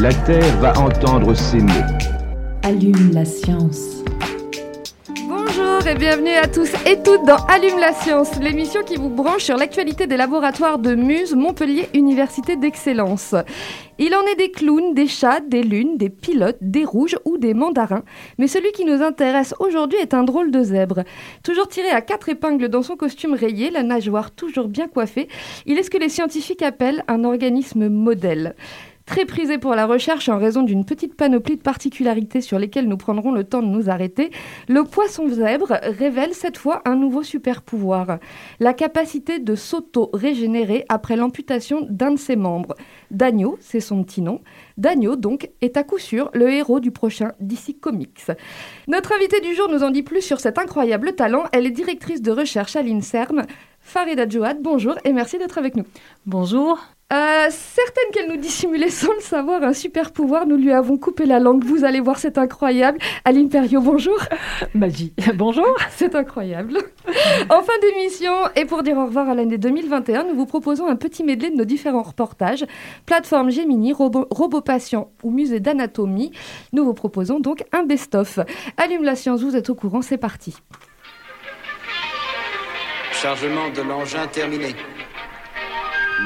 La Terre va entendre ces mots. Allume la science. Bonjour et bienvenue à tous et toutes dans Allume la science, l'émission qui vous branche sur l'actualité des laboratoires de Muse, Montpellier Université d'Excellence. Il en est des clowns, des chats, des lunes, des pilotes, des rouges ou des mandarins. Mais celui qui nous intéresse aujourd'hui est un drôle de zèbre. Toujours tiré à quatre épingles dans son costume rayé, la nageoire toujours bien coiffée, il est ce que les scientifiques appellent un organisme modèle. Très prisé pour la recherche en raison d'une petite panoplie de particularités sur lesquelles nous prendrons le temps de nous arrêter, le poisson zèbre révèle cette fois un nouveau super pouvoir. La capacité de s'auto-régénérer après l'amputation d'un de ses membres. Dagno, c'est son petit nom. Dagno, donc, est à coup sûr le héros du prochain DC Comics. Notre invitée du jour nous en dit plus sur cet incroyable talent. Elle est directrice de recherche à l'INSERM. Farida Jouad, bonjour et merci d'être avec nous. Bonjour. Euh, certaine qu'elle nous dissimulait sans le savoir un super pouvoir, nous lui avons coupé la langue. Vous allez voir, c'est incroyable. Aline Perriot, bonjour. Magie. Bonjour. C'est incroyable. en fin d'émission, et pour dire au revoir à l'année 2021, nous vous proposons un petit medley de nos différents reportages. Plateforme Gemini, Robo, Robot Patient ou Musée d'Anatomie. Nous vous proposons donc un best-of. Allume la science, vous êtes au courant, c'est parti. Chargement de l'engin terminé.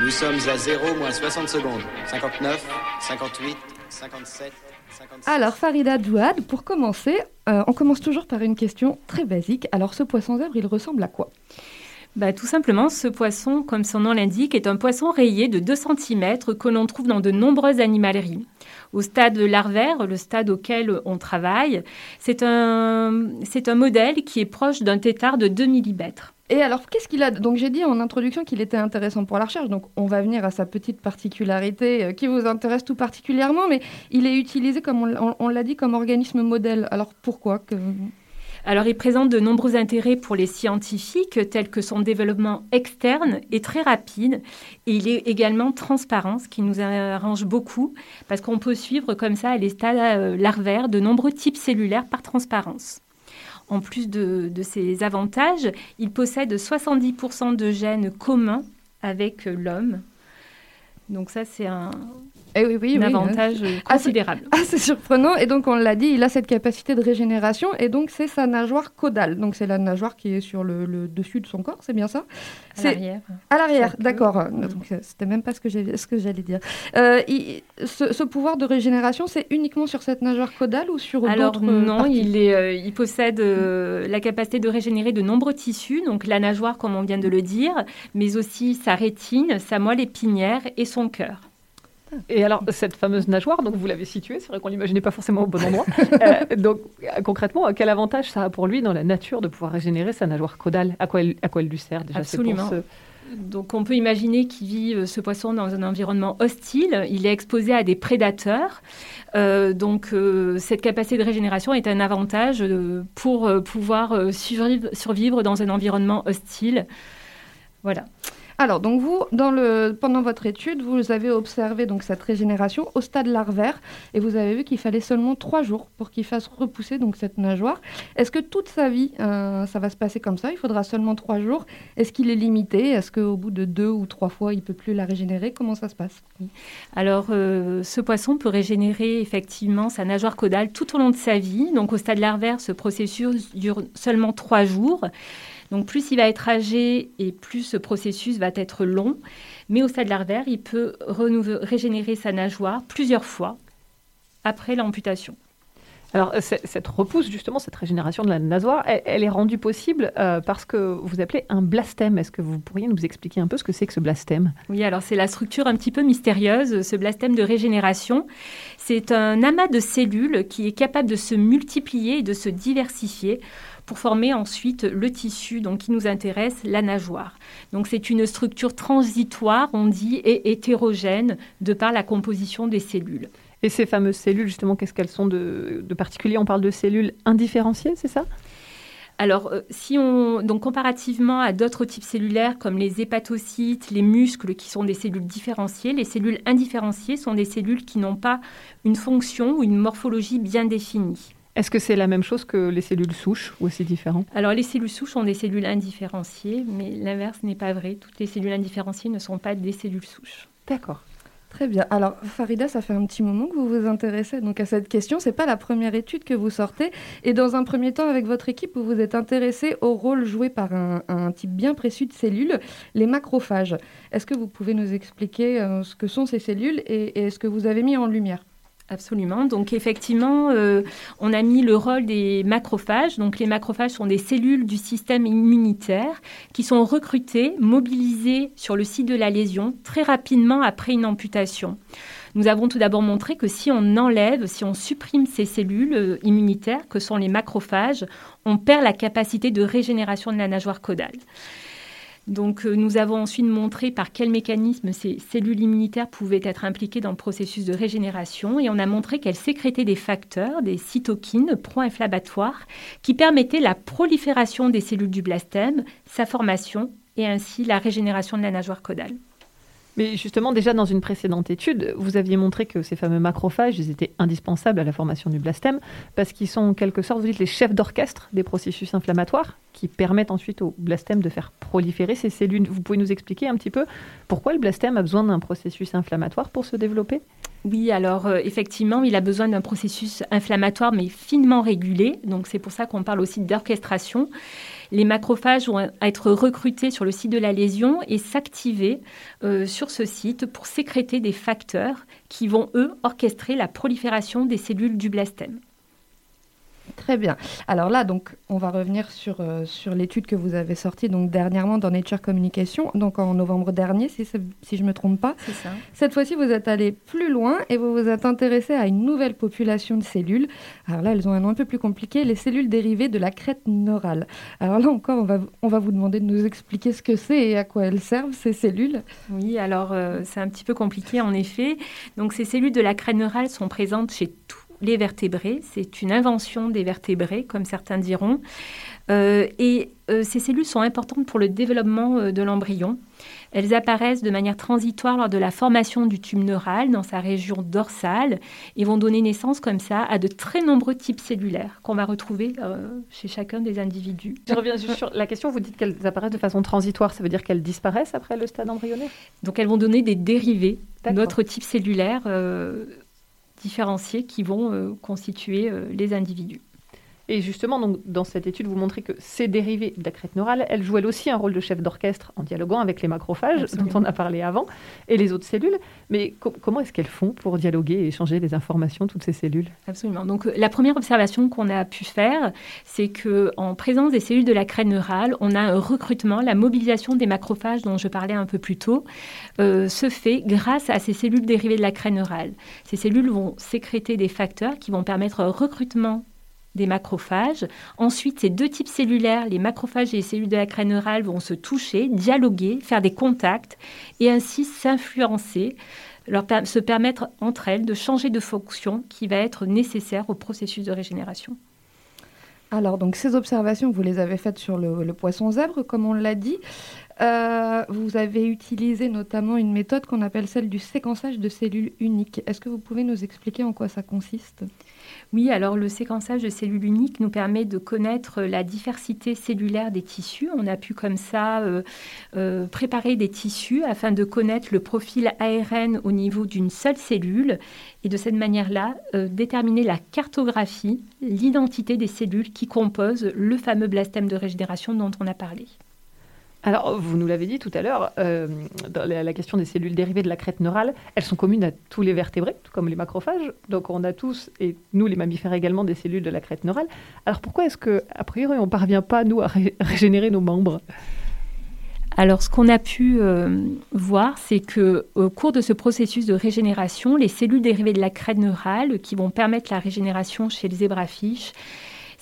Nous sommes à 0 moins 60 secondes. 59, 58, 57, 57. Alors, Farida Douad, pour commencer, euh, on commence toujours par une question très basique. Alors, ce poisson zèbre, il ressemble à quoi? Bah, tout simplement, ce poisson, comme son nom l'indique, est un poisson rayé de 2 cm que l'on trouve dans de nombreuses animaleries. Au stade larvaire, le stade auquel on travaille, c'est un, c'est un modèle qui est proche d'un tétard de 2 mm. Et alors, qu'est-ce qu'il a Donc, j'ai dit en introduction qu'il était intéressant pour la recherche. Donc, on va venir à sa petite particularité euh, qui vous intéresse tout particulièrement. Mais il est utilisé, comme on, l'a dit, comme organisme modèle. Alors, pourquoi. Alors, il présente de nombreux intérêts pour les scientifiques, tels que son développement externe est très rapide et il est également transparent, ce qui nous arrange beaucoup, parce qu'on peut suivre comme ça à stades euh, larvaires de nombreux types cellulaires par transparence. En plus de, de ces avantages, il possède 70% de gènes communs avec l'homme. Donc ça, c'est un, Eh oui, oui, un oui, avantage euh, Ah, considérable. Ah, c'est surprenant. Et donc, on l'a dit, il a cette capacité de régénération. Et donc, c'est sa nageoire caudale. Donc, c'est la nageoire qui est sur le, le dessus de son corps, c'est bien ça? À l'arrière. à l'arrière, d'accord. Euh, c'était même pas ce que j'allais dire. Euh, il- ce, ce pouvoir de régénération, c'est uniquement sur cette nageoire caudale ou sur Alors d'autres euh, non, parties? il, est, euh, il possède euh, la capacité de régénérer de nombreux tissus, donc la nageoire comme on vient de le dire, mais aussi sa rétine, sa moelle épinière et son cœur. Et alors, cette fameuse nageoire, donc vous l'avez située, c'est vrai qu'on l'imaginait pas forcément au bon endroit. Euh, donc, euh, concrètement, quel avantage ça a pour lui dans la nature de pouvoir régénérer sa nageoire caudale? À quoi, elle, à quoi elle lui sert déjà c'est pour Absolument. ce- Donc on peut imaginer qu'il vit euh, ce poisson dans un environnement hostile, il est exposé à des prédateurs, Euh, donc euh, cette capacité de régénération est un avantage pour pouvoir survivre, survivre dans un environnement hostile. Voilà. Alors, donc vous, dans le, pendant votre étude, vous avez observé donc cette régénération au stade larvaire et vous avez vu qu'il fallait seulement trois jours pour qu'il fasse repousser donc cette nageoire. Est-ce que toute sa vie, euh, ça va se passer comme ça? Il faudra seulement trois jours Est-ce qu'il est limité? Est-ce qu'au bout de deux ou trois fois, il peut plus la régénérer? Comment ça se passe? Alors, euh, ce poisson peut régénérer effectivement sa nageoire caudale tout au long de sa vie. Donc, au stade larvaire, ce processus dure seulement trois jours. Donc, plus il va être âgé et plus ce processus va être long. Mais au stade larvaire, il peut régénérer sa nageoire plusieurs fois après l'amputation. Alors, euh, cette repousse, justement, cette régénération de la nageoire, elle, elle est rendue possible euh, parce que vous appelez un blastème. Est-ce que vous pourriez nous expliquer un peu ce que c'est que ce blastème? Oui, alors c'est la structure un petit peu mystérieuse, ce blastème de régénération. C'est un amas de cellules qui est capable de se multiplier et de se diversifier pour former ensuite le tissu donc, qui nous intéresse, la nageoire. Donc c'est une structure transitoire, on dit, et hétérogène de par la composition des cellules. Et ces fameuses cellules, justement, qu'est-ce qu'elles sont de, de particulier? On parle de cellules indifférenciées, c'est ça? Alors, euh, si on, donc comparativement à d'autres types cellulaires comme les hépatocytes, les muscles, qui sont des cellules différenciées, les cellules indifférenciées sont des cellules qui n'ont pas une fonction ou une morphologie bien définie. Est-ce que c'est la même chose que les cellules souches ou c'est différent? Alors les cellules souches sont des cellules indifférenciées, mais l'inverse n'est pas vrai. Toutes les cellules indifférenciées ne sont pas des cellules souches. D'accord. Très bien. Alors, Farida, ça fait un petit moment que vous vous intéressez donc à cette question. C'est pas la première étude que vous sortez. Et dans un premier temps, avec votre équipe, vous vous êtes intéressé au rôle joué par un, type bien précis de cellules, les macrophages. Est-ce que vous pouvez nous expliquer euh, ce que sont ces cellules et, et ce que vous avez mis en lumière? Absolument. Donc effectivement, euh, on a mis le rôle des macrophages. Donc les macrophages sont des cellules du système immunitaire qui sont recrutées, mobilisées sur le site de la lésion très rapidement après une amputation. Nous avons tout d'abord montré que si on enlève, si on supprime ces cellules euh, immunitaires que sont les macrophages, on perd la capacité de régénération de la nageoire caudale. Donc, euh, nous avons ensuite montré par quel mécanisme ces cellules immunitaires pouvaient être impliquées dans le processus de régénération et on a montré qu'elles sécrétaient des facteurs, des cytokines pro-inflammatoires qui permettaient la prolifération des cellules du blastème, sa formation et ainsi la régénération de la nageoire caudale. Mais justement, déjà dans une précédente étude, vous aviez montré que ces fameux macrophages, étaient indispensables à la formation du blastème parce qu'ils sont en quelque sorte, vous dites, les chefs d'orchestre des processus inflammatoires qui permettent ensuite au blastème de faire proliférer ces cellules. Vous pouvez nous expliquer un petit peu pourquoi le blastème a besoin d'un processus inflammatoire pour se développer? Oui, alors euh, effectivement, il a besoin d'un processus inflammatoire mais finement régulé. Donc c'est pour ça qu'on parle aussi d'orchestration. Les macrophages vont être recrutés sur le site de la lésion et s'activer euh, sur ce site pour sécréter des facteurs qui vont, eux, orchestrer la prolifération des cellules du blastème. Très bien. Alors là, donc, on va revenir sur, euh, sur l'étude que vous avez sortie donc, dernièrement dans Nature Communication, donc en novembre dernier, si, si je ne me trompe pas. C'est ça. Cette fois-ci, vous êtes allé plus loin et vous vous êtes intéressé à une nouvelle population de cellules. Alors là, elles ont un nom un peu plus compliqué, les cellules dérivées de la crête neurale. Alors là encore, on va, on va vous demander de nous expliquer ce que c'est et à quoi elles servent, ces cellules. Oui, alors euh, c'est un petit peu compliqué en effet. Donc ces cellules de la crête neurale sont présentes chez tous les vertébrés. C'est une invention des vertébrés, comme certains diront. Euh, et euh, ces cellules sont importantes pour le développement euh, de l'embryon. Elles apparaissent de manière transitoire lors de la formation du tube neural dans sa région dorsale et vont donner naissance comme ça à de très nombreux types cellulaires qu'on va retrouver chez chacun des individus. Je reviens juste sur la question, vous dites qu'elles apparaissent de façon transitoire, ça veut dire qu'elles disparaissent après le stade embryonnaire? Donc elles vont donner des dérivés d'autres types cellulaires différenciés qui vont euh, constituer euh, les individus. Et justement, donc, dans cette étude, vous montrez que ces dérivés de la crête neurale, elles jouent elles aussi un rôle de chef d'orchestre en dialoguant avec les macrophages, dont on a parlé avant, et les autres cellules. Mais comment est-ce qu'elles font pour dialoguer et échanger des informations, toutes ces cellules? Absolument. Donc, euh, la première observation qu'on a pu faire, c'est qu'en présence des cellules de la crête neurale, on a un recrutement, la mobilisation des macrophages dont je parlais un peu plus tôt, euh, se fait grâce à ces cellules dérivées de la crête neurale. Ces cellules vont sécréter des facteurs qui vont permettre un recrutement des macrophages. Ensuite, ces deux types cellulaires, les macrophages et les cellules de la crâne neurale, vont se toucher, dialoguer, faire des contacts et ainsi s'influencer, se permettre entre elles de changer de fonction qui va être nécessaire au processus de régénération. Alors, donc ces observations, vous les avez faites sur le, poisson zèbre, comme on l'a dit. Euh, vous avez utilisé notamment une méthode qu'on appelle celle du séquençage de cellules uniques. Est-ce que vous pouvez nous expliquer en quoi ça consiste? Oui, alors le séquençage de cellules uniques nous permet de connaître la diversité cellulaire des tissus. On a pu comme ça euh, euh, préparer des tissus afin de connaître le profil ARN au niveau d'une seule cellule et de cette manière-là déterminer la cartographie, l'identité des cellules qui composent le fameux blastème de régénération dont on a parlé. Alors, vous nous l'avez dit tout à l'heure, euh, la, question des cellules dérivées de la crête neurale, elles sont communes à tous les vertébrés, comme les macrophages. Donc, on a tous, et nous les mammifères également, des cellules de la crête neurale. Alors, pourquoi est-ce que, priori, on ne parvient pas, nous, à régénérer nos membres? Alors, ce qu'on a pu euh, voir, c'est que au cours de ce processus de régénération, les cellules dérivées de la crête neurale, qui vont permettre la régénération chez les zébrafiches,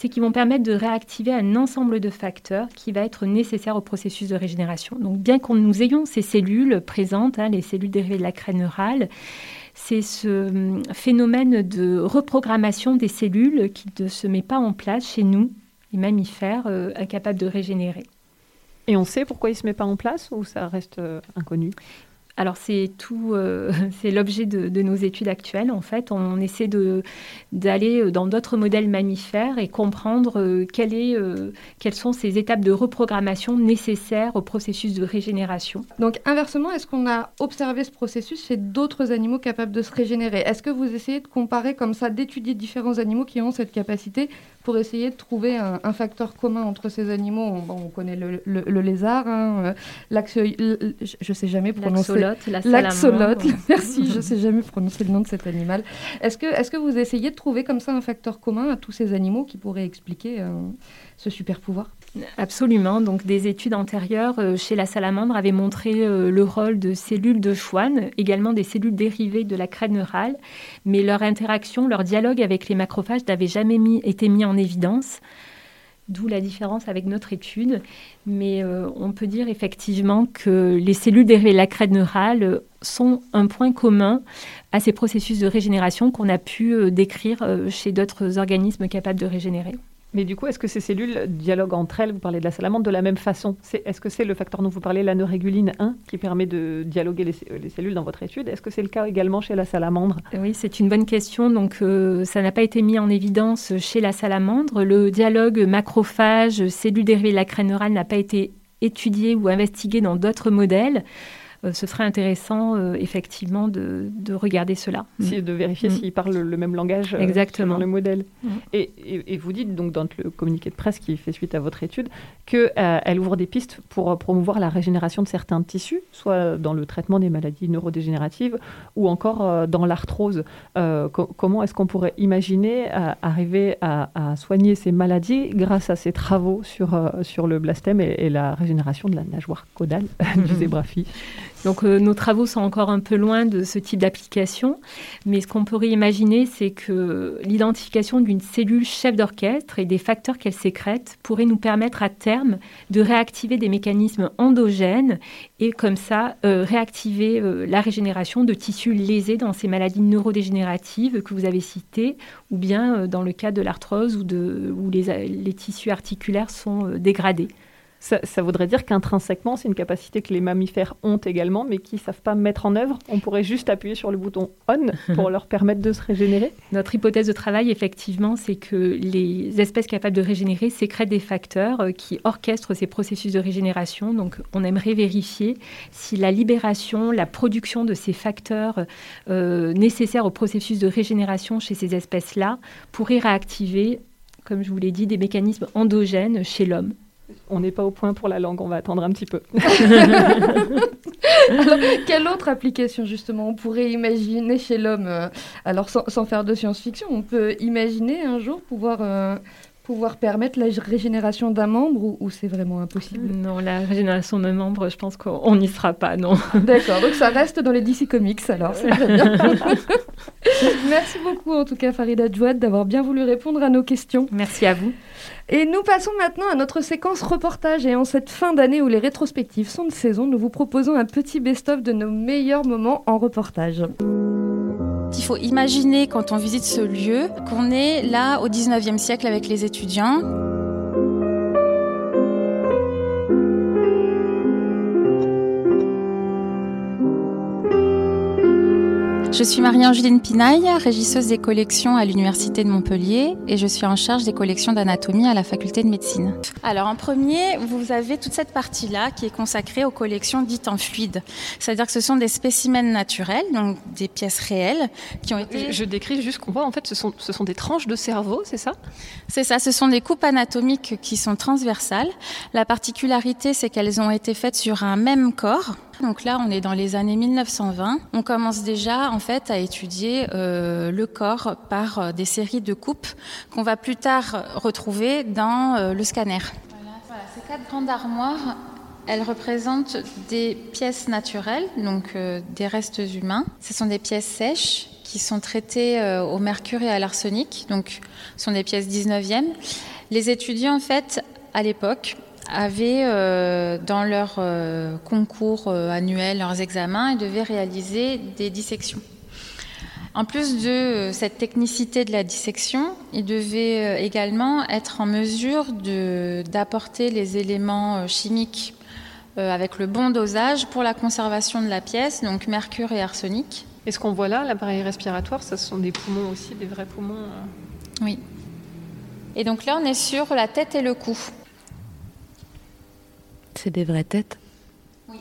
c'est qu'ils vont permettre de réactiver un ensemble de facteurs qui va être nécessaire au processus de régénération. Donc bien qu'on nous ayons ces cellules présentes, hein, les cellules dérivées de la crâne neurale, c'est ce hum, phénomène de reprogrammation des cellules qui ne se met pas en place chez nous, les mammifères euh, incapables de régénérer. Et on sait pourquoi il ne se met pas en place ou ça reste euh, inconnu? Alors c'est tout, euh, c'est l'objet de, nos études actuelles. En fait, on essaie de d'aller dans d'autres modèles mammifères et comprendre euh, euh, quelles sont ces étapes de reprogrammation nécessaires au processus de régénération. Donc inversement, est-ce qu'on a observé ce processus chez d'autres animaux capables de se régénérer? Est-ce que vous essayez de comparer comme ça, d'étudier différents animaux qui ont cette capacité pour essayer de trouver un, facteur commun entre ces animaux? On, on connaît le, lézard, hein, je ne sais jamais prononcer L'axolote, merci, je ne sais jamais prononcer le nom de cet animal. Est-ce que, est que vous essayez de trouver comme ça un facteur commun à tous ces animaux qui pourrait expliquer euh, ce super pouvoir Absolument. Donc, des études antérieures euh, chez la salamandre avaient montré euh, le rôle de cellules de Schwann, également des cellules dérivées de la crête neurale, mais leur interaction, leur dialogue avec les macrophages n'avait jamais mis, été mis en évidence d'où la différence avec notre étude. Mais euh, on peut dire effectivement que les cellules dérivées de la crête neurale sont un point commun à ces processus de régénération qu'on a pu euh, décrire euh, chez d'autres organismes capables de régénérer. Mais du coup, est-ce que ces cellules dialoguent entre elles? Vous parlez de la salamandre de la même façon. Est-ce que c'est le facteur dont vous parlez, la neuréguline 1, qui permet de dialoguer les, cellules dans votre étude? Est-ce que c'est le cas également chez la salamandre? Oui, c'est une bonne question. Donc, euh, ça n'a pas été mis en évidence chez la salamandre. Le dialogue macrophage, cellules dérivées de la crène neurale n'a pas été étudié ou investigué dans d'autres modèles. Euh, ce serait intéressant euh, effectivement de, regarder cela. de vérifier mm. s'ils parlent le même langage euh, Exactement. dans le modèle. Mm. Et, vous dites donc dans le communiqué de presse qui fait suite à votre étude qu'elle ouvre des pistes pour promouvoir la régénération de certains tissus, soit dans le traitement des maladies neurodégénératives ou encore dans l'arthrose. comment est-ce qu'on pourrait imaginer arriver à, soigner ces maladies grâce à ces travaux sur, sur le blastème et, et la régénération de la nageoire caudale du zébrafiche donc euh, nos travaux sont encore un peu loin de ce type d'application, mais ce qu'on pourrait imaginer, c'est que l'identification d'une cellule chef d'orchestre et des facteurs qu'elle sécrète pourrait nous permettre à terme de réactiver des mécanismes endogènes et comme ça euh, réactiver euh, la régénération de tissus lésés dans ces maladies neurodégénératives que vous avez citées, ou bien dans le cas de l'arthrose où, où les tissus articulaires sont dégradés ça, voudrait dire qu'intrinsèquement, c'est une capacité que les mammifères ont également, mais qui ne savent pas mettre en œuvre. On pourrait juste appuyer sur le bouton on pour leur permettre de se régénérer. Notre hypothèse de travail, effectivement, c'est que les espèces capables de régénérer sécrètent des facteurs euh, qui orchestrent ces processus de régénération. Donc, on aimerait vérifier si la libération, la production de ces facteurs euh, nécessaires au processus de régénération chez ces espèces-là pourrait réactiver comme je vous l'ai dit, des mécanismes endogènes chez l'homme on n'est pas au point pour la langue, on va attendre un petit peu. quelle autre application justement on pourrait imaginer chez l'homme euh, Alors sans, faire de science-fiction, on peut imaginer un jour pouvoir, euh, pouvoir permettre la régénération d'un membre ou, c'est vraiment impossible? Non, la régénération d'un membre, je pense qu'on n'y sera pas, non. D'accord, donc ça reste dans les DC Comics alors, c'est très bien. Merci beaucoup en tout cas Farida Djouad d'avoir bien voulu répondre à nos questions. Merci à vous. Et nous passons maintenant à notre séquence reportage. Et en cette fin d'année où les rétrospectives sont de saison, nous vous proposons un petit best-of de nos meilleurs moments en reportage. Il faut imaginer quand on visite ce lieu qu'on est là au 19e siècle avec les étudiants. Je suis Marie-Angeline Pinaille, régisseuse des collections à l'Université de Montpellier et je suis en charge des collections d'anatomie à la faculté de médecine. Alors en premier, vous avez toute cette partie-là qui est consacrée aux collections dites en fluide. C'est-à-dire que ce sont des spécimens naturels, donc des pièces réelles qui ont été... Je décris juste qu'on voit, en fait, ce sont, ce sont des tranches de cerveau, c'est ça? C'est ça, ce sont des coupes anatomiques qui sont transversales. La particularité, c'est qu'elles ont été faites sur un même corps. Donc là, on est dans les années 1920. On commence déjà en fait à étudier euh, le corps par euh, des séries de coupes qu'on va plus tard retrouver dans euh, le scanner. Voilà, ces quatre grandes armoires elles représentent des pièces naturelles, donc des restes humains. Ce sont des pièces sèches qui sont traitées au mercure et à l'arsenic, donc ce sont des pièces 19e. Les étudiants, en fait, à l'époque, avaient euh, dans leur concours annuel, leurs examens, ils devaient réaliser des dissections. En plus de cette technicité de la dissection, ils devaient également être en mesure d'apporter les éléments chimiques euh, avec le bon dosage pour la conservation de la pièce, donc mercure et arsenic. Et ce qu'on voit là, l'appareil respiratoire, ce sont des poumons aussi, des vrais poumons euh? Oui. Et donc là, on est sur la tête et le cou. C'est des vraies têtes? Oui.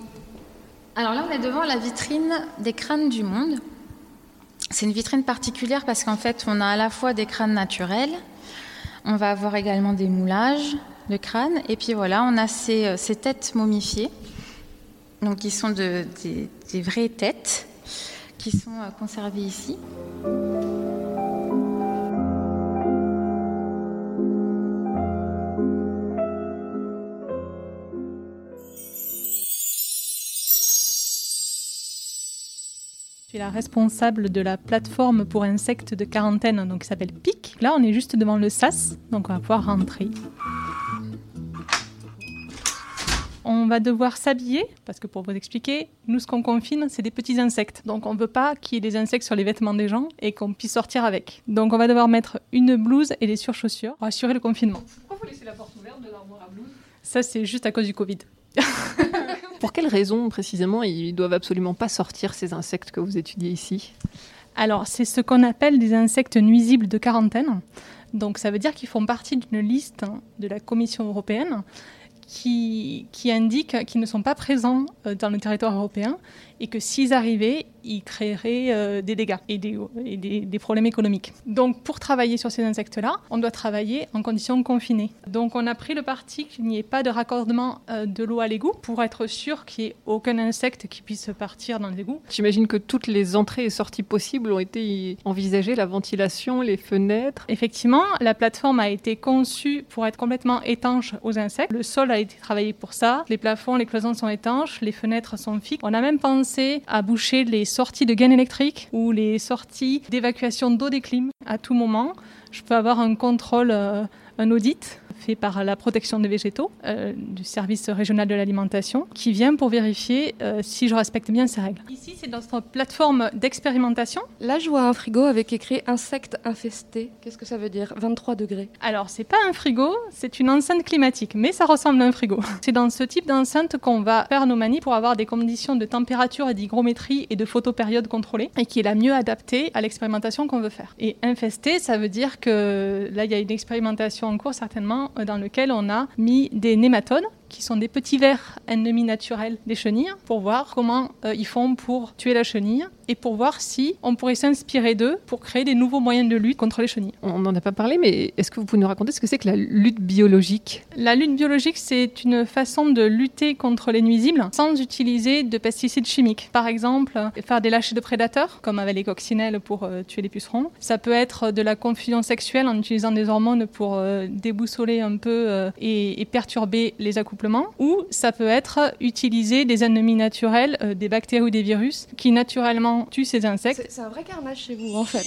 Alors là, on est devant la vitrine des crânes du monde. C'est une vitrine particulière parce qu'en fait, on a à la fois des crânes naturels, on va avoir également des moulages, de crâne. Et puis voilà, on a ces, euh, têtes momifiées, donc qui sont de, des, des, vraies têtes, qui sont euh, conservées ici. Suis la responsable de la plateforme pour insectes de quarantaine, donc qui s'appelle PIC. Là, on est juste devant le SAS, donc on va pouvoir rentrer. On va devoir s'habiller, parce que pour vous expliquer, nous, ce qu'on confine, c'est des petits insectes. Donc, on ne veut pas qu'il y ait des insectes sur les vêtements des gens et qu'on puisse sortir avec. Donc, on va devoir mettre une blouse et des surchaussures pour assurer le confinement. Pourquoi vous laissez la porte ouverte de l'armoire à blouse? Ça, c'est juste à cause du Covid. pour quelles raisons, précisément, ils doivent absolument pas sortir ces insectes que vous étudiez ici? Alors, c'est ce qu'on appelle des insectes nuisibles de quarantaine. Donc, ça veut dire qu'ils font partie d'une liste de la Commission européenne qui, indiquent qu'ils ne sont pas présents euh, dans le territoire européen et que s'ils arrivaient, ils créeraient euh, des dégâts et, des, et des, des, problèmes économiques. Donc pour travailler sur ces insectes-là, on doit travailler en conditions confinées. Donc on a pris le parti qu'il n'y ait pas de raccordement euh, de l'eau à l'égout pour être sûr qu'il n'y ait aucun insecte qui puisse partir dans l'égout. J'imagine que toutes les entrées et sorties possibles ont été envisagées, la ventilation, les fenêtres. Effectivement, la plateforme a été conçue pour être complètement étanche aux insectes. Le sol a été travaillé pour ça. Les plafonds, les cloisons sont étanches, les fenêtres sont fixes. On a même pensé à boucher les sorties de gaines électriques ou les sorties d'évacuation d'eau des clims à tout moment. Je peux avoir un contrôle, euh, un audit fait par la protection des végétaux euh, du service régional de l'alimentation qui vient pour vérifier euh, si je respecte bien ces règles. Ici, c'est notre plateforme d'expérimentation. Là, je vois un frigo avec écrit insectes infestés. Qu'est-ce que ça veut dire? 23 degrés. Alors, c'est pas un frigo, c'est une enceinte climatique, mais ça ressemble à un frigo. C'est dans ce type d'enceinte qu'on va faire nos manies pour avoir des conditions de température et d'hygrométrie et de photopériode contrôlées et qui est la mieux adaptée à l'expérimentation qu'on veut faire. Et infesté, ça veut dire que là, il y a une expérimentation en cours certainement dans lequel on a mis des nématodes qui sont des petits vers ennemis naturels des chenilles, pour voir comment euh, ils font pour tuer la chenille et pour voir si on pourrait s'inspirer d'eux pour créer des nouveaux moyens de lutte contre les chenilles. On n'en a pas parlé, mais est-ce que vous pouvez nous raconter ce que c'est que la lutte biologique? La lutte biologique, c'est une façon de lutter contre les nuisibles sans utiliser de pesticides chimiques. Par exemple, faire des lâchers de prédateurs, comme avec les coccinelles pour euh, tuer les pucerons. Ça peut être de la confusion sexuelle en utilisant des hormones pour euh, déboussoler un peu euh, et, et, perturber les accouplements. Ou ça peut être utiliser des ennemis naturels, euh, des bactéries ou des virus, qui naturellement tuent ces insectes. C'est un vrai carnage chez vous, en fait.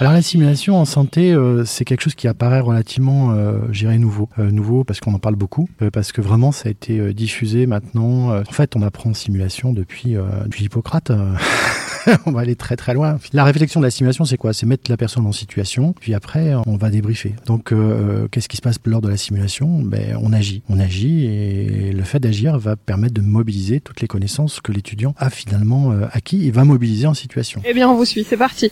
Alors la simulation en santé, euh, c'est quelque chose qui apparaît relativement, euh, j'irais nouveau, euh, nouveau parce qu'on en parle beaucoup, euh, parce que vraiment ça a été euh, diffusé maintenant. en fait, on apprend en simulation depuis, depuis Hippocrate. on va aller très très loin. La réflexion de la simulation, c'est quoi? C'est mettre la personne en situation, puis après on va débriefer. Donc qu'est-ce qui se passe lors de la simulation? Ben on agit, on agit, et le fait d'agir va permettre de mobiliser toutes les connaissances que l'étudiant a finalement acquis et va mobiliser en situation. Eh bien, on vous suit, c'est parti.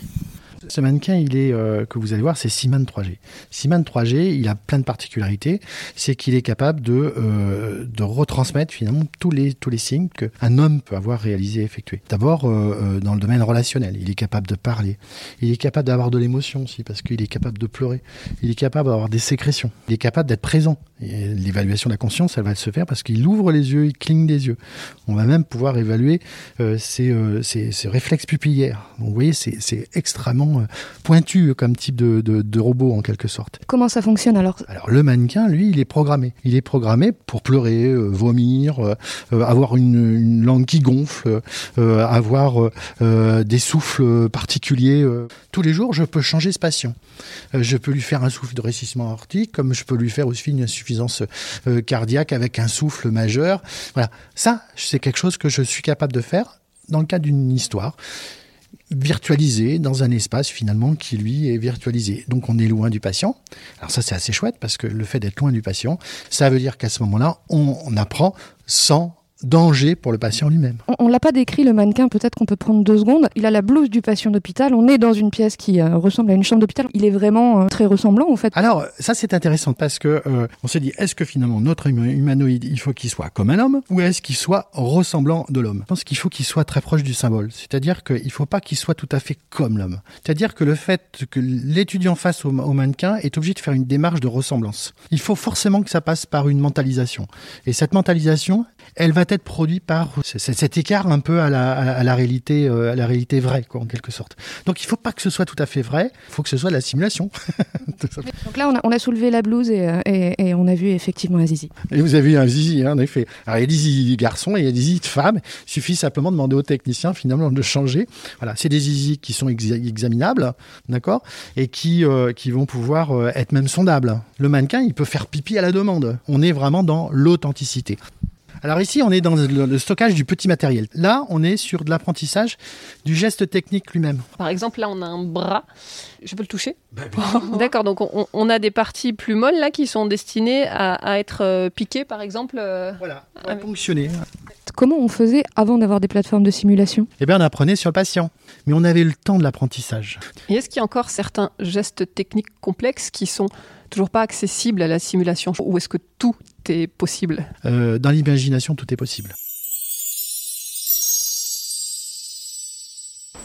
Ce mannequin, il est euh, que vous allez voir, c'est Siman 3G. Siman 3G, il a plein de particularités. C'est qu'il est capable de euh, de retransmettre finalement tous les tous les signes qu'un homme peut avoir réalisé, effectué. D'abord euh, dans le domaine relationnel, il est capable de parler. Il est capable d'avoir de l'émotion aussi parce qu'il est capable de pleurer. Il est capable d'avoir des sécrétions. Il est capable d'être présent. L'évaluation de la conscience, elle va se faire parce qu'il ouvre les yeux, il cligne des yeux. On va même pouvoir évaluer ses, ses, ses réflexes pupillaires. Donc, vous voyez, c'est extrêmement extrêmement pointu comme type de, de, robot en quelque sorte. Comment ça fonctionne alors? Alors le mannequin, lui, il est programmé. Il est programmé pour pleurer, vomir, avoir une, langue qui gonfle, avoir des souffles particuliers. Tous les jours, je peux changer ce patient. je peux lui faire un souffle de récissement aortique, comme je peux lui faire aussi une insuffisance cardiaque avec un souffle majeur. Voilà, ça, c'est quelque chose que je suis capable de faire dans le cadre d'une histoire virtualisée dans un espace finalement qui lui est virtualisé. Donc on est loin du patient. Alors ça c'est assez chouette parce que le fait d'être loin du patient, ça veut dire qu'à ce moment-là, on apprend sans danger pour le patient lui-même. On, ne l'a pas décrit le mannequin, peut-être qu'on peut prendre deux secondes. Il a la blouse du patient d'hôpital. On est dans une pièce qui euh, ressemble à une chambre d'hôpital. Il est vraiment euh, très ressemblant en fait. Alors ça c'est intéressant parce que euh, on s'est dit est-ce que finalement notre humanoïde il faut qu'il soit comme un homme ou est-ce qu'il soit ressemblant de l'homme? Je pense qu'il faut qu'il soit très proche du symbole. C'est-à-dire qu'il faut pas qu'il soit tout à fait comme l'homme. C'est-à-dire que le fait que l'étudiant face au, au mannequin est obligé de faire une démarche de ressemblance. Il faut forcément que ça passe par une mentalisation. Et cette mentalisation, elle va être produite par cet écart un peu à la, à la réalité, euh, à la réalité vraie, quoi, en quelque sorte. Donc il ne faut pas que ce soit tout à fait vrai, il faut que ce soit de la simulation. Donc là, on a, on a, soulevé la blouse et, euh, et, et, on a vu effectivement un zizi. Et vous avez vu un zizi, hein, en effet. Alors il y a des zizi garçons et il y a des zizi de femmes. Il suffit simplement de demander aux techniciens finalement de changer. Voilà, c'est des zizi qui sont examinables, d'accord, et qui, euh, qui vont pouvoir être même sondables. Le mannequin, il peut faire pipi à la demande. On est vraiment dans l'authenticité. Alors ici, on est dans le stockage du petit matériel. Là, on est sur de l'apprentissage du geste technique lui-même. Par exemple, là, on a un bras. Je peux le toucher bah, D'accord, donc on, a des parties plus molles là qui sont destinées à, être euh, piquées, par exemple. Euh, voilà, à fonctionner. Comment on faisait avant d'avoir des plateformes de simulation? Eh bien, on apprenait sur le patient, mais on avait le temps de l'apprentissage. Et est-ce qu'il y a encore certains gestes techniques complexes qui sont toujours pas accessibles à la simulation? Ou est-ce que tout est possible? Euh, Dans l'imagination, tout est possible.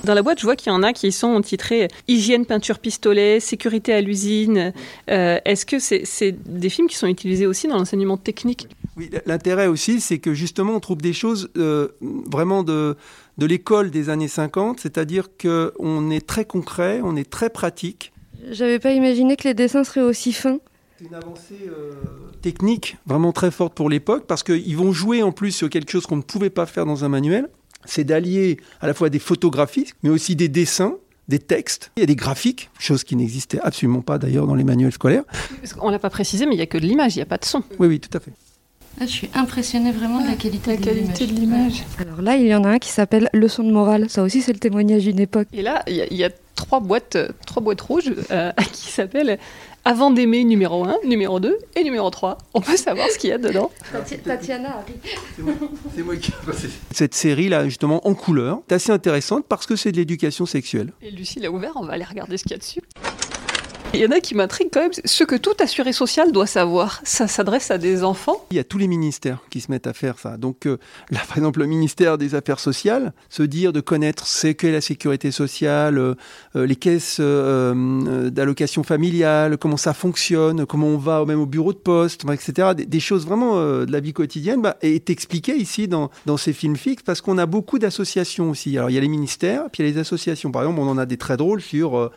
Dans la boîte, je vois qu'il y en a qui sont titrés Hygiène, peinture, pistolet, sécurité à l'usine. Euh, est-ce que c'est des films qui sont utilisés aussi dans l'enseignement technique? Oui, l'intérêt aussi, c'est que justement, on trouve des choses euh, vraiment de, de l'école des années 50, c'est-à-dire qu'on est très concret, on est très pratique. J'avais pas imaginé que les dessins seraient aussi fins. C'est une avancée euh, technique vraiment très forte pour l'époque parce qu'ils vont jouer en plus sur quelque chose qu'on ne pouvait pas faire dans un manuel. C'est d'allier à la fois des photographies, mais aussi des dessins des textes, il y a des graphiques, chose qui n'existait absolument pas d'ailleurs dans les manuels scolaires. On l'a pas précisé, mais il n'y a que de l'image, il n'y a pas de son. Oui, oui, tout à fait. Ah, je suis impressionnée vraiment de la qualité, de, qualité de l'image. Alors là, il y en a un qui s'appelle Leçon de morale. Ça aussi, c'est le témoignage d'une époque. Et là, il y, a trois boîtes, trois boîtes rouges euh, qui s'appellent avant d'aimer numéro 1, numéro 2 et numéro 3. On peut savoir ce qu'il y a dedans. Tatiana C'est moi qui Cette série-là, justement, en couleur, est assez intéressante parce que c'est de l'éducation sexuelle. Et Lucie l'a ouvert, on va aller regarder ce qu'il y a dessus. Il y en a qui m'intriguent quand même. Ce que tout assuré social doit savoir, ça s'adresse à des enfants. Il y a tous les ministères qui se mettent à faire ça. Donc euh, par exemple, le ministère des Affaires sociales, se dire de connaître ce qu'est la sécurité sociale, euh, euh, les caisses d'allocation familiale, comment ça fonctionne, comment on va même au bureau de poste, etc. Des, choses vraiment de la vie quotidienne bah, est expliqué ici dans, dans ces films fixes parce qu'on a beaucoup d'associations aussi. Alors il y a les ministères, puis il y a les associations. Par exemple, on en a des très drôles sur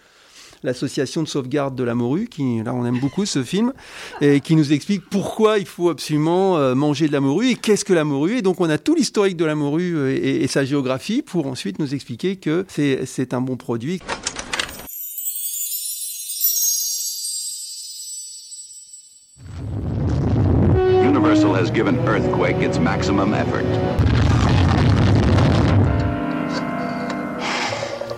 l'association de sauvegarde de la morue, qui, là on aime beaucoup ce film, et qui nous explique pourquoi il faut absolument euh, manger de la morue et qu'est-ce que la morue. Et donc on a tout l'historique de la morue euh, et, sa géographie pour ensuite nous expliquer que c'est un bon produit. Universal has given Earthquake its maximum effort.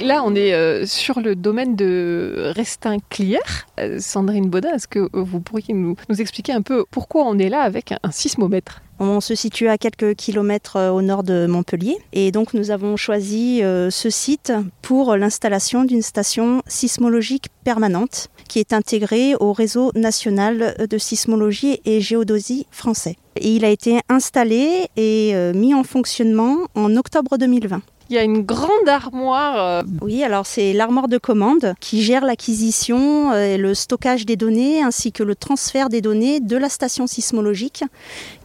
Là, on est euh, sur le domaine de Restin-Clière. Euh, Sandrine Baudin, est-ce que vous pourriez nous, expliquer un peu pourquoi on est là avec un, sismomètre? On se situe à quelques kilomètres euh, au nord de Montpellier et donc nous avons choisi ce site pour l'installation d'une station sismologique permanente qui est intégrée au réseau national de sismologie et géodosie français. Il a été installé et mis en fonctionnement en octobre 2020. Il y a une grande armoire. Euh, oui, alors c'est l'armoire de commande qui gère l'acquisition euh, et le stockage des données ainsi que le transfert des données de la station sismologique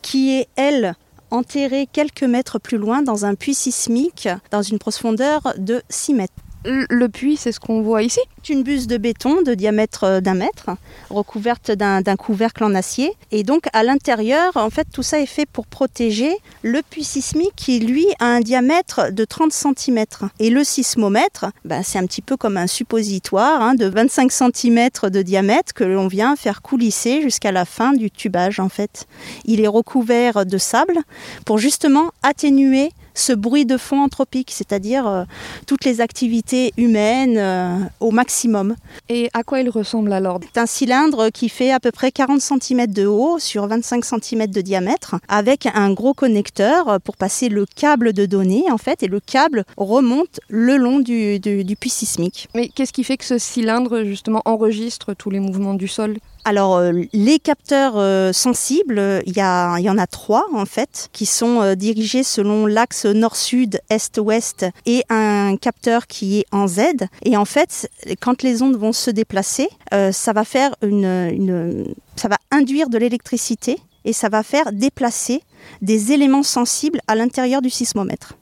qui est, elle, enterrée quelques mètres plus loin dans un puits sismique dans une profondeur de 6 mètres. Le puits, c'est ce qu'on voit ici C'est une buse de béton de diamètre euh, d'un mètre, recouverte d'un couvercle en acier. Et donc à l'intérieur, en fait, tout ça est fait pour protéger le puits sismique qui, lui, a un diamètre de 30 cm. Et le sismomètre, ben, c'est un petit peu comme un suppositoire hein, de 25 cm de diamètre que l'on vient faire coulisser jusqu'à la fin du tubage, en fait. Il est recouvert de sable pour justement atténuer ce bruit de fond anthropique, c'est-à-dire euh, toutes les activités humaines euh, au maximum. Et à quoi il ressemble alors? C'est un cylindre qui fait à peu près 40 cm de haut sur 25 cm de diamètre, avec un gros connecteur pour passer le câble de données en fait, et le câble remonte le long du, du puits sismique. Mais qu'est-ce qui fait que ce cylindre justement enregistre tous les mouvements du sol? Alors euh, les capteurs euh, sensibles, il y, en a trois en fait, qui sont euh, dirigés selon l'axe nord-sud, est-ouest et un capteur qui est en Z. Et en fait, quand les ondes vont se déplacer, ça va faire une, ça va induire de l'électricité et ça va faire déplacer des éléments sensibles à l'intérieur du sismomètre.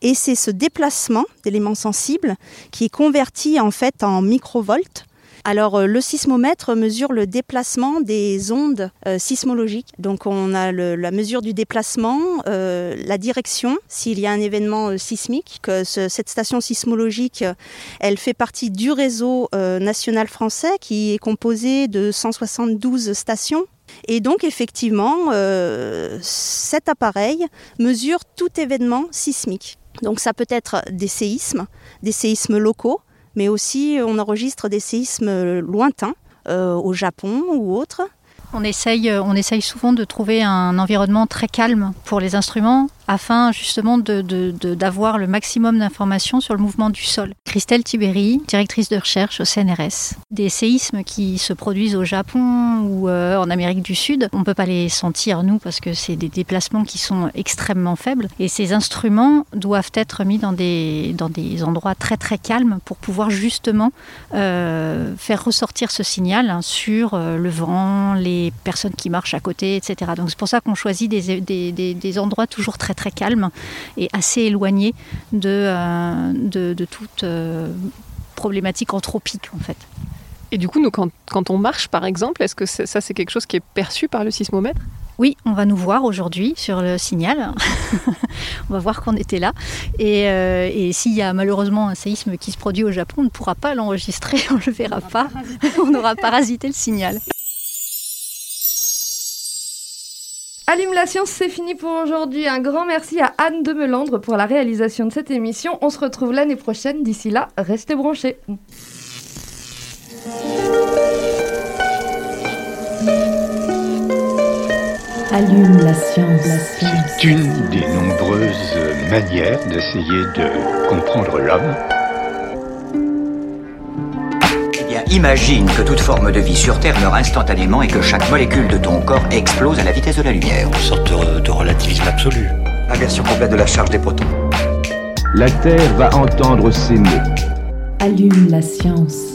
Et c'est ce déplacement d'éléments sensibles qui est converti en fait en microvolts alors euh, le sismomètre mesure le déplacement des ondes euh, sismologiques. Donc on a la mesure du déplacement, euh, la direction s'il y a un événement sismique. Que cette station sismologique, elle fait partie du réseau national français qui est composé de 172 stations et donc effectivement, cet appareil mesure tout événement sismique. Donc ça peut être des séismes, des séismes locaux, mais aussi on enregistre des séismes lointains euh, au Japon ou autres. On essaye, on essaye souvent de trouver un environnement très calme pour les instruments afin justement d'avoir le maximum d'informations sur le mouvement du sol. Christelle Tiberi, directrice de recherche au CNRS. Des séismes qui se produisent au Japon ou euh, en Amérique du Sud, on ne peut pas les sentir nous parce que c'est des déplacements qui sont extrêmement faibles et ces instruments doivent être mis dans des, endroits très très calmes pour pouvoir justement euh, faire ressortir ce signal hein, sur euh, le vent, les personnes qui marchent à côté, etc. Donc c'est pour ça qu'on choisit des, des endroits toujours très très calme et assez éloigné de, euh, de, toute euh, problématique anthropique en fait. Et du coup, nous, quand, quand on marche par exemple, est-ce que ça c'est quelque chose qui est perçu par le sismomètre? Oui, on va nous voir aujourd'hui sur le signal. on va voir qu'on était là. Et, euh, et s'il y a malheureusement un séisme qui se produit au Japon, on ne pourra pas l'enregistrer, on ne le verra pas. on aura parasité le signal. Allume la science, c'est fini pour aujourd'hui. Un grand merci à Anne de Melandre pour la réalisation de cette émission. On se retrouve l'année prochaine. D'ici là, restez branchés. Allume la science. C'est une des nombreuses manières d'essayer de comprendre l'homme. Imagine que toute forme de vie sur Terre meurt instantanément et que chaque molécule de ton corps explose à la vitesse de la lumière. Une sorte de, relativisme absolu. Inversion complète de la charge des protons. La Terre va entendre ces mots. Allume la science.